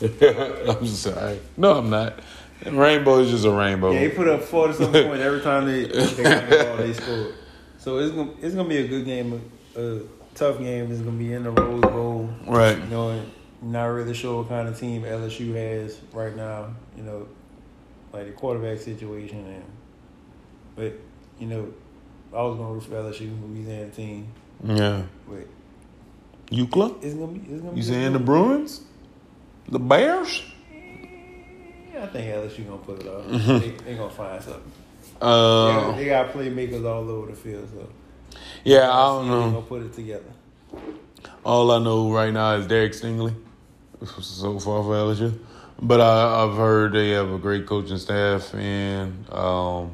[LAUGHS] I'm sorry. No, I'm not. Rainbow is just a rainbow. Yeah, they put up forty something [LAUGHS] points every time they, they got the ball. They scored. So it's gonna it's gonna be a good game, a tough game. It's gonna be in the Rose Bowl. Right. You know, not really sure what kind of team LSU has right now. You know, like the quarterback situation, and but you know, I was gonna root for LSU, Louisiana team, Yeah. but UCLA? it's gonna be it's gonna be. You a saying the Bruins? The Bears? Yeah, I think LSU gonna put it off. Mm-hmm. they, they gonna find something. Uh, Yeah, they got playmakers all over the field, so yeah, I don't know. gonna put it together. All I know right now is Derek Stingley so far for LSU. But I, I've heard they have a great coaching staff and um,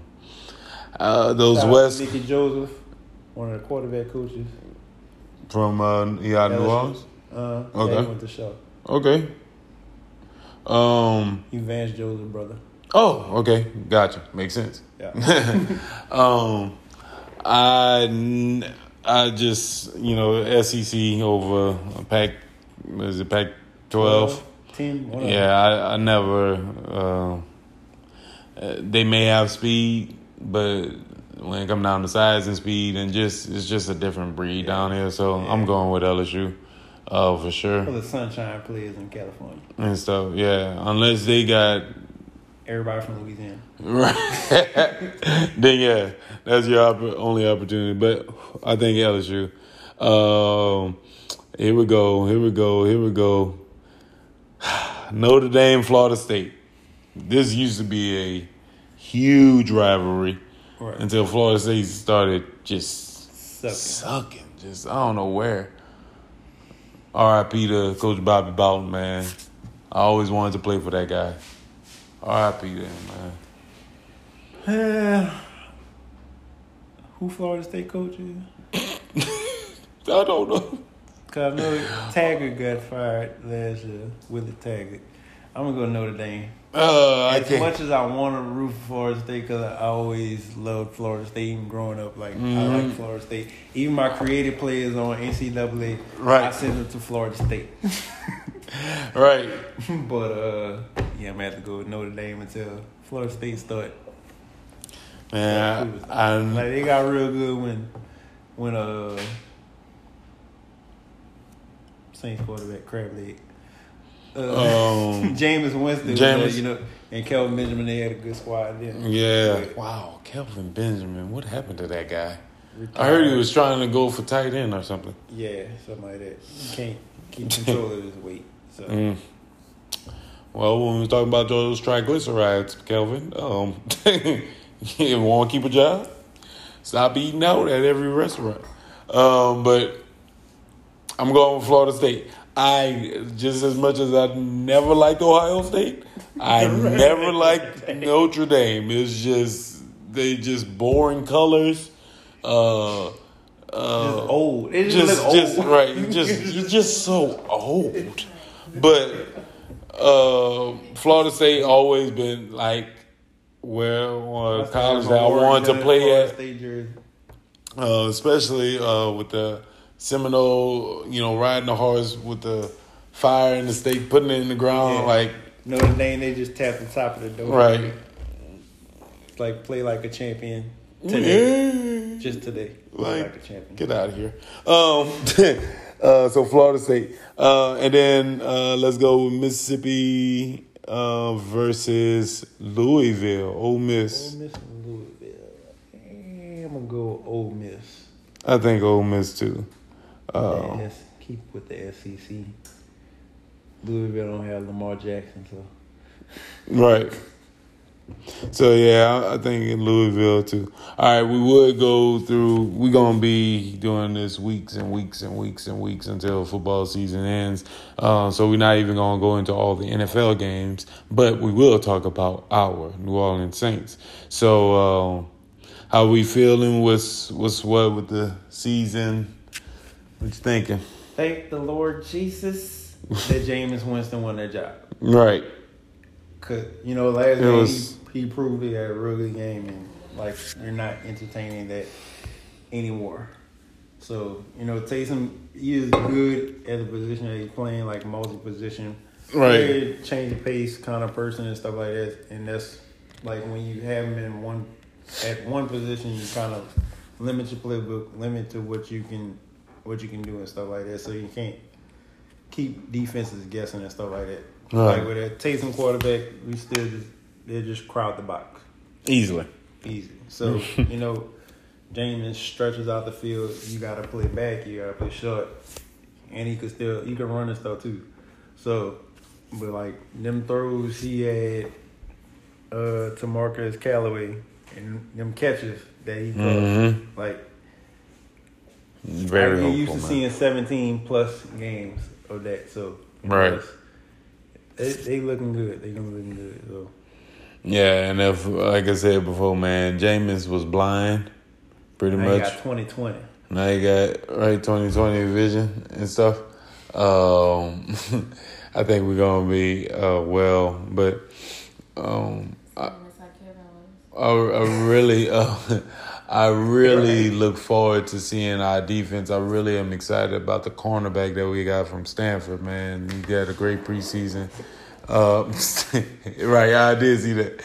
uh, those Shout West Mickey Joseph, one of the quarterback coaches. from uh, yeah, New. Orleans. Uh, Okay. Yeah, he went to show. Okay. Um. He Vance Joseph brother. Oh, okay, gotcha. Makes sense. Yeah. [LAUGHS] um, I I just you know SEC over Pac is it Pac twelve? Ten. Yeah, I, I never. Uh, they may have speed, but when it come down to size and speed, and just it's just a different breed down here. So Yeah. I'm going with LSU, uh, for sure. For the Sunshine players in California. and stuff. Yeah, unless they got Everybody from Louisiana. right, [LAUGHS] then yeah, that's your opp- only opportunity. But I think LSU. Um, here we go. Here we go. Here we go. [SIGHS] Notre Dame, Florida State. This used to be a huge rivalry Right. until Florida State started just Sucking. sucking. Just I don't know where. R.I.P. to Coach Bobby Bowden, man. I always wanted to play for that guy. R.I.P. him, man. [SIGHS] Who Florida State coach is? [LAUGHS] I don't know. Cause I know Taggart got fired last year. Willie Taggart. I'm gonna go Notre Dame. Uh, As much as I want to root for Florida State, because I always loved Florida State, even growing up. Like I Mhm. like Florida State. Even my creative players on NCAA, Right. I send them to Florida State. [LAUGHS] right. [LAUGHS] but uh, yeah, I'm gonna have to go with Notre Dame until Florida State start. Man, I, I, Like they got real good when when uh Saints quarterback crab leg Uh, Um, [LAUGHS] James Winston, was Jameis. you know, and Kelvin Benjamin. They had a good squad. Then yeah. But Wow, Kelvin Benjamin. What happened to that guy? I heard he was trying to go for tight end or something. Yeah, something like that. You can't keep control of [LAUGHS] his weight. So Mm. Well, when we talking about those triglycerides, Kelvin, um, [LAUGHS] you want to keep a job? Stop eating out at every restaurant. Um, but I'm going with Florida State. I just as much as I never liked Ohio State, I [LAUGHS] never liked Notre Dame. It's just they just boring colors. Uh, uh, just old. It just, just, look just right. [LAUGHS] You just you're just so old. But uh, Florida State always been like where uh, college that I wanted to play at, uh, especially uh, with the Seminole. You know, riding the horse with the fire in the state, putting it in the ground. Yeah. Like Notre Dame, they just tap the top of the door. right. Like play like a champion today. Yeah. Just today. Like, like a champion. Get out of here. Um, [LAUGHS] uh, so Florida State, uh, and then uh, let's go with Mississippi uh, versus Louisville, Ole Ole Miss. Miss and Louisville. I'm gonna go Ole Miss. I think Ole Miss too. Yeah, Uh, keep with the SEC. Louisville don't have Lamar Jackson, so right. So yeah, I, think in Louisville too. All right, we would go through. We're gonna be doing this weeks and weeks and weeks and weeks until football season ends. Uh, so we're not even gonna go into all the NFL games, but we will talk about our New Orleans Saints. So um, how we feeling? What's what's what with the season? What you thinking? thank the Lord Jesus that Jameis Winston won that job. Right. Cause you know last It game was- he, he proved he had a real good game, and like you're not entertaining that anymore. So you know Taysom he is good at the position that he's playing, like multi position, Right. change of pace kind of person and stuff like that. And that's like when you have him in one at one position, you kind of limit your playbook, limit to what you can what you can do and stuff like that. So you can't keep defenses guessing and stuff like that. Right. Like with a Taysom quarterback, we still just they just crowd the box Easily. easy. So [LAUGHS] you know, Jameis stretches out the field. You got to play back. You got to play short, and he could still he can run and stuff too. So, but like them throws he had uh, to Marquez Callaway and them catches that he caught, Mhm. like Very I get used to man. seeing seventeen plus games of that. So Right. that's- They, they looking good. They gonna looking good. So Yeah, and if like I said before, man, Jameis was blind, pretty now you much. got twenty twenty. Now you got right twenty twenty vision and stuff. Um, [LAUGHS] I think we're gonna be uh, well, but um, I, I, I really, [LAUGHS] uh, I really look forward to seeing our defense. I really am excited about the cornerback that we got from Stanford. Man, he got a great preseason. Uh, [LAUGHS] right, I did see that,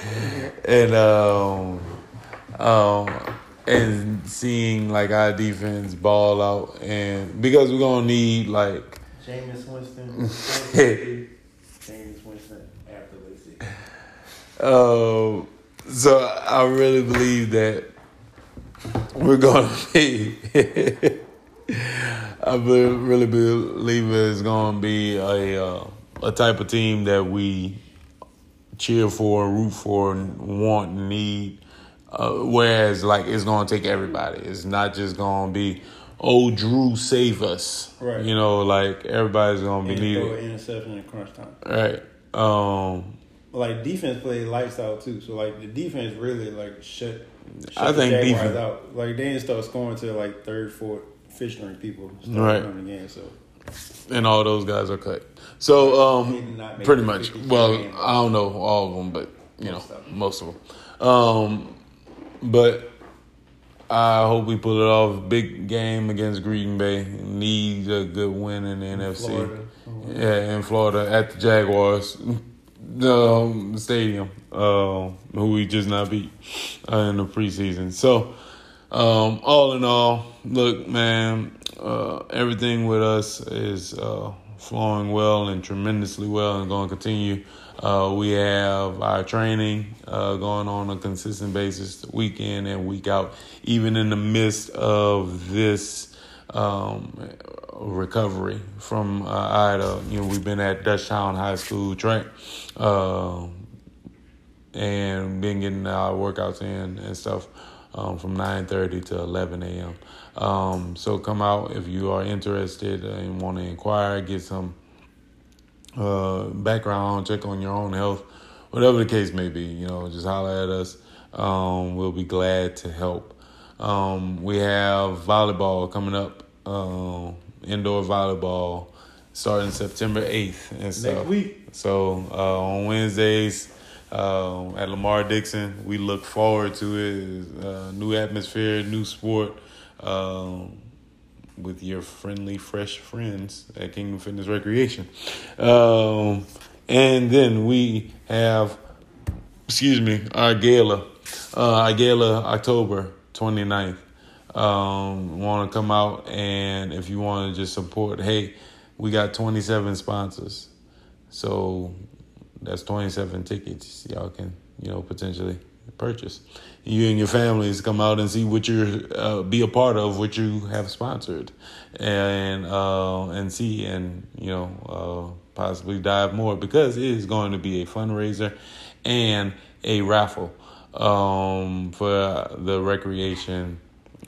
and um, um, and seeing like our defense ball out, and because we're gonna need like Jameis Winston. [LAUGHS] Jameis Winston after Lacey. Um, so I really believe that we're going to be. [LAUGHS] I really believe it's going to be a uh, a type of team that we cheer for, root for, want, and need. Uh, whereas, like, it's going to take everybody. It's not just going to be, oh, Drew, save us. Right. You know, like everybody's going to be needed. interception in crunch time. Right. Um, Like defense lights out too. So like the defense really like shut. I think defense- out. Like they didn't start scoring to like third, fourth, fish string people Right. the. So and all those guys are cut. So um, pretty much. Well. I don't know all of them, but you know Most of them. most of them. Um, but I hope we pull it off. Big game against Green Bay. Need a good win in the NFC. Florida. Yeah, in Florida at the Jaguars um, stadium, uh, who we just not beat uh, in the preseason. So, um, all in all, look, man, uh, everything with us is uh, flowing well and tremendously well and going to continue. Uh, we have our training uh, going on a consistent basis, week in and week out, even in the midst of this um, recovery from uh, Ida. You know, we've been at Dutchtown High School track uh, and been getting our workouts in and stuff um, from 9.30 to 11 a.m. Um, so come out if you are interested and want to inquire, get some uh, background, check on your own health, whatever the case may be. You know, just holler at us. Um, we'll be glad to help. Um, we have volleyball coming up, uh, indoor volleyball starting September 8th and stuff. Next week. So uh, on Wednesdays uh, at Lamar Dixon, we look forward to it. Uh, new atmosphere, new sport. Um, with your friendly, fresh friends at Kingdom Fitness Recreation. Um, and then we have, excuse me, our gala, uh, our gala October 29th. Um, want to come out and if you want to just support, hey, we got 27 sponsors. So that's 27 tickets y'all can, you know, potentially purchase. You and your families come out and see what you're uh, be a part of, what you have sponsored, and uh, and see and you know uh, possibly dive more because it is going to be a fundraiser and a raffle um, for the recreation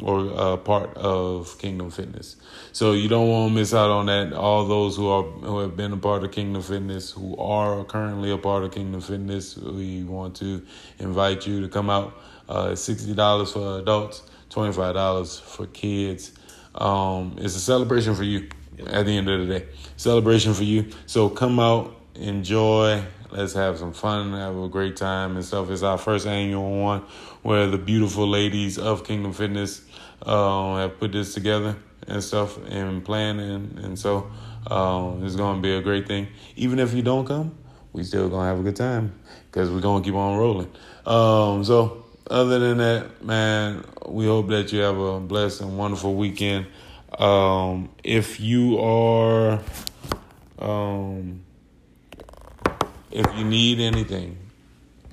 or uh, part of Kingdom Fitness. So you don't want to miss out on that. All those who are who have been a part of Kingdom Fitness, who are currently a part of Kingdom Fitness, we want to invite you to come out. Uh, sixty dollars for adults, twenty five dollars for kids. Um, it's a celebration for you. At the end of the day, celebration for you. So come out, enjoy. Let's have some fun, have a great time and stuff. It's our first annual one where the beautiful ladies of Kingdom Fitness uh, have put this together and stuff and planning. And so um, it's going to be a great thing. Even if you don't come, we still going to have a good time because we're going to keep on rolling. Um, so other than that, man, we hope that you have a blessed and wonderful weekend. Um, if you are, um, if you need anything,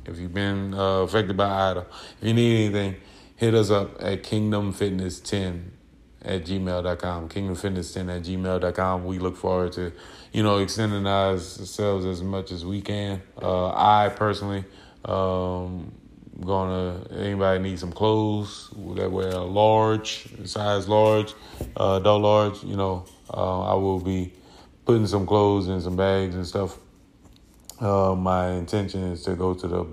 if you've been uh, affected by Ida, if you need anything, hit us up at kingdomfitness10 at gmail.com. Kingdomfitness10 at gmail.com. We look forward to, you know, extending ourselves as much as we can. Uh, I personally, um, gonna anybody need some clothes that wear a large size large uh adult large you know uh, i will be putting some clothes in some bags and stuff uh, my intention is to go to the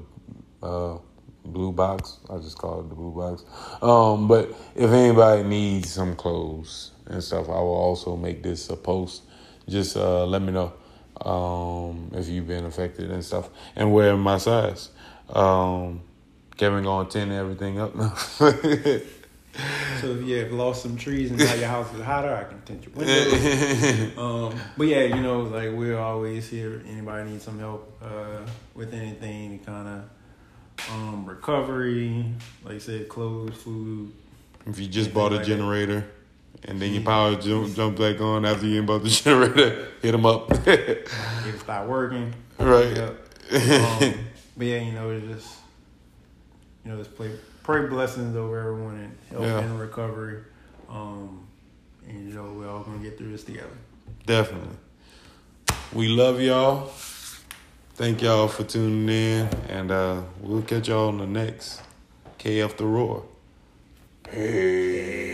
uh, blue box. I just call it the blue box. Um, but if anybody needs some clothes and stuff, I will also make this a post. Just uh, let me know um, if you've been affected and stuff, and wear my size. Um, Kevin gonna tin everything up now. [LAUGHS] [LAUGHS] So if you have lost some trees and now your house is hotter, I can tint your windows. [LAUGHS] um, but yeah, you know, like we're always here. Anybody needs some help uh, with anything, kind of um, recovery, like I said, clothes, food. if you just bought a generator and then your power jump, jump back on after you bought the [LAUGHS] generator, hit them up. If it start working, right. Um, but yeah, you know, it's just you know, just play, pray blessings over everyone and help Yeah. in recovery. Um, and you know, we're all gonna get through this together. Definitely. We love y'all. Thank y'all for tuning in, and uh, we'll catch y'all on the next KF the Roar. Peace.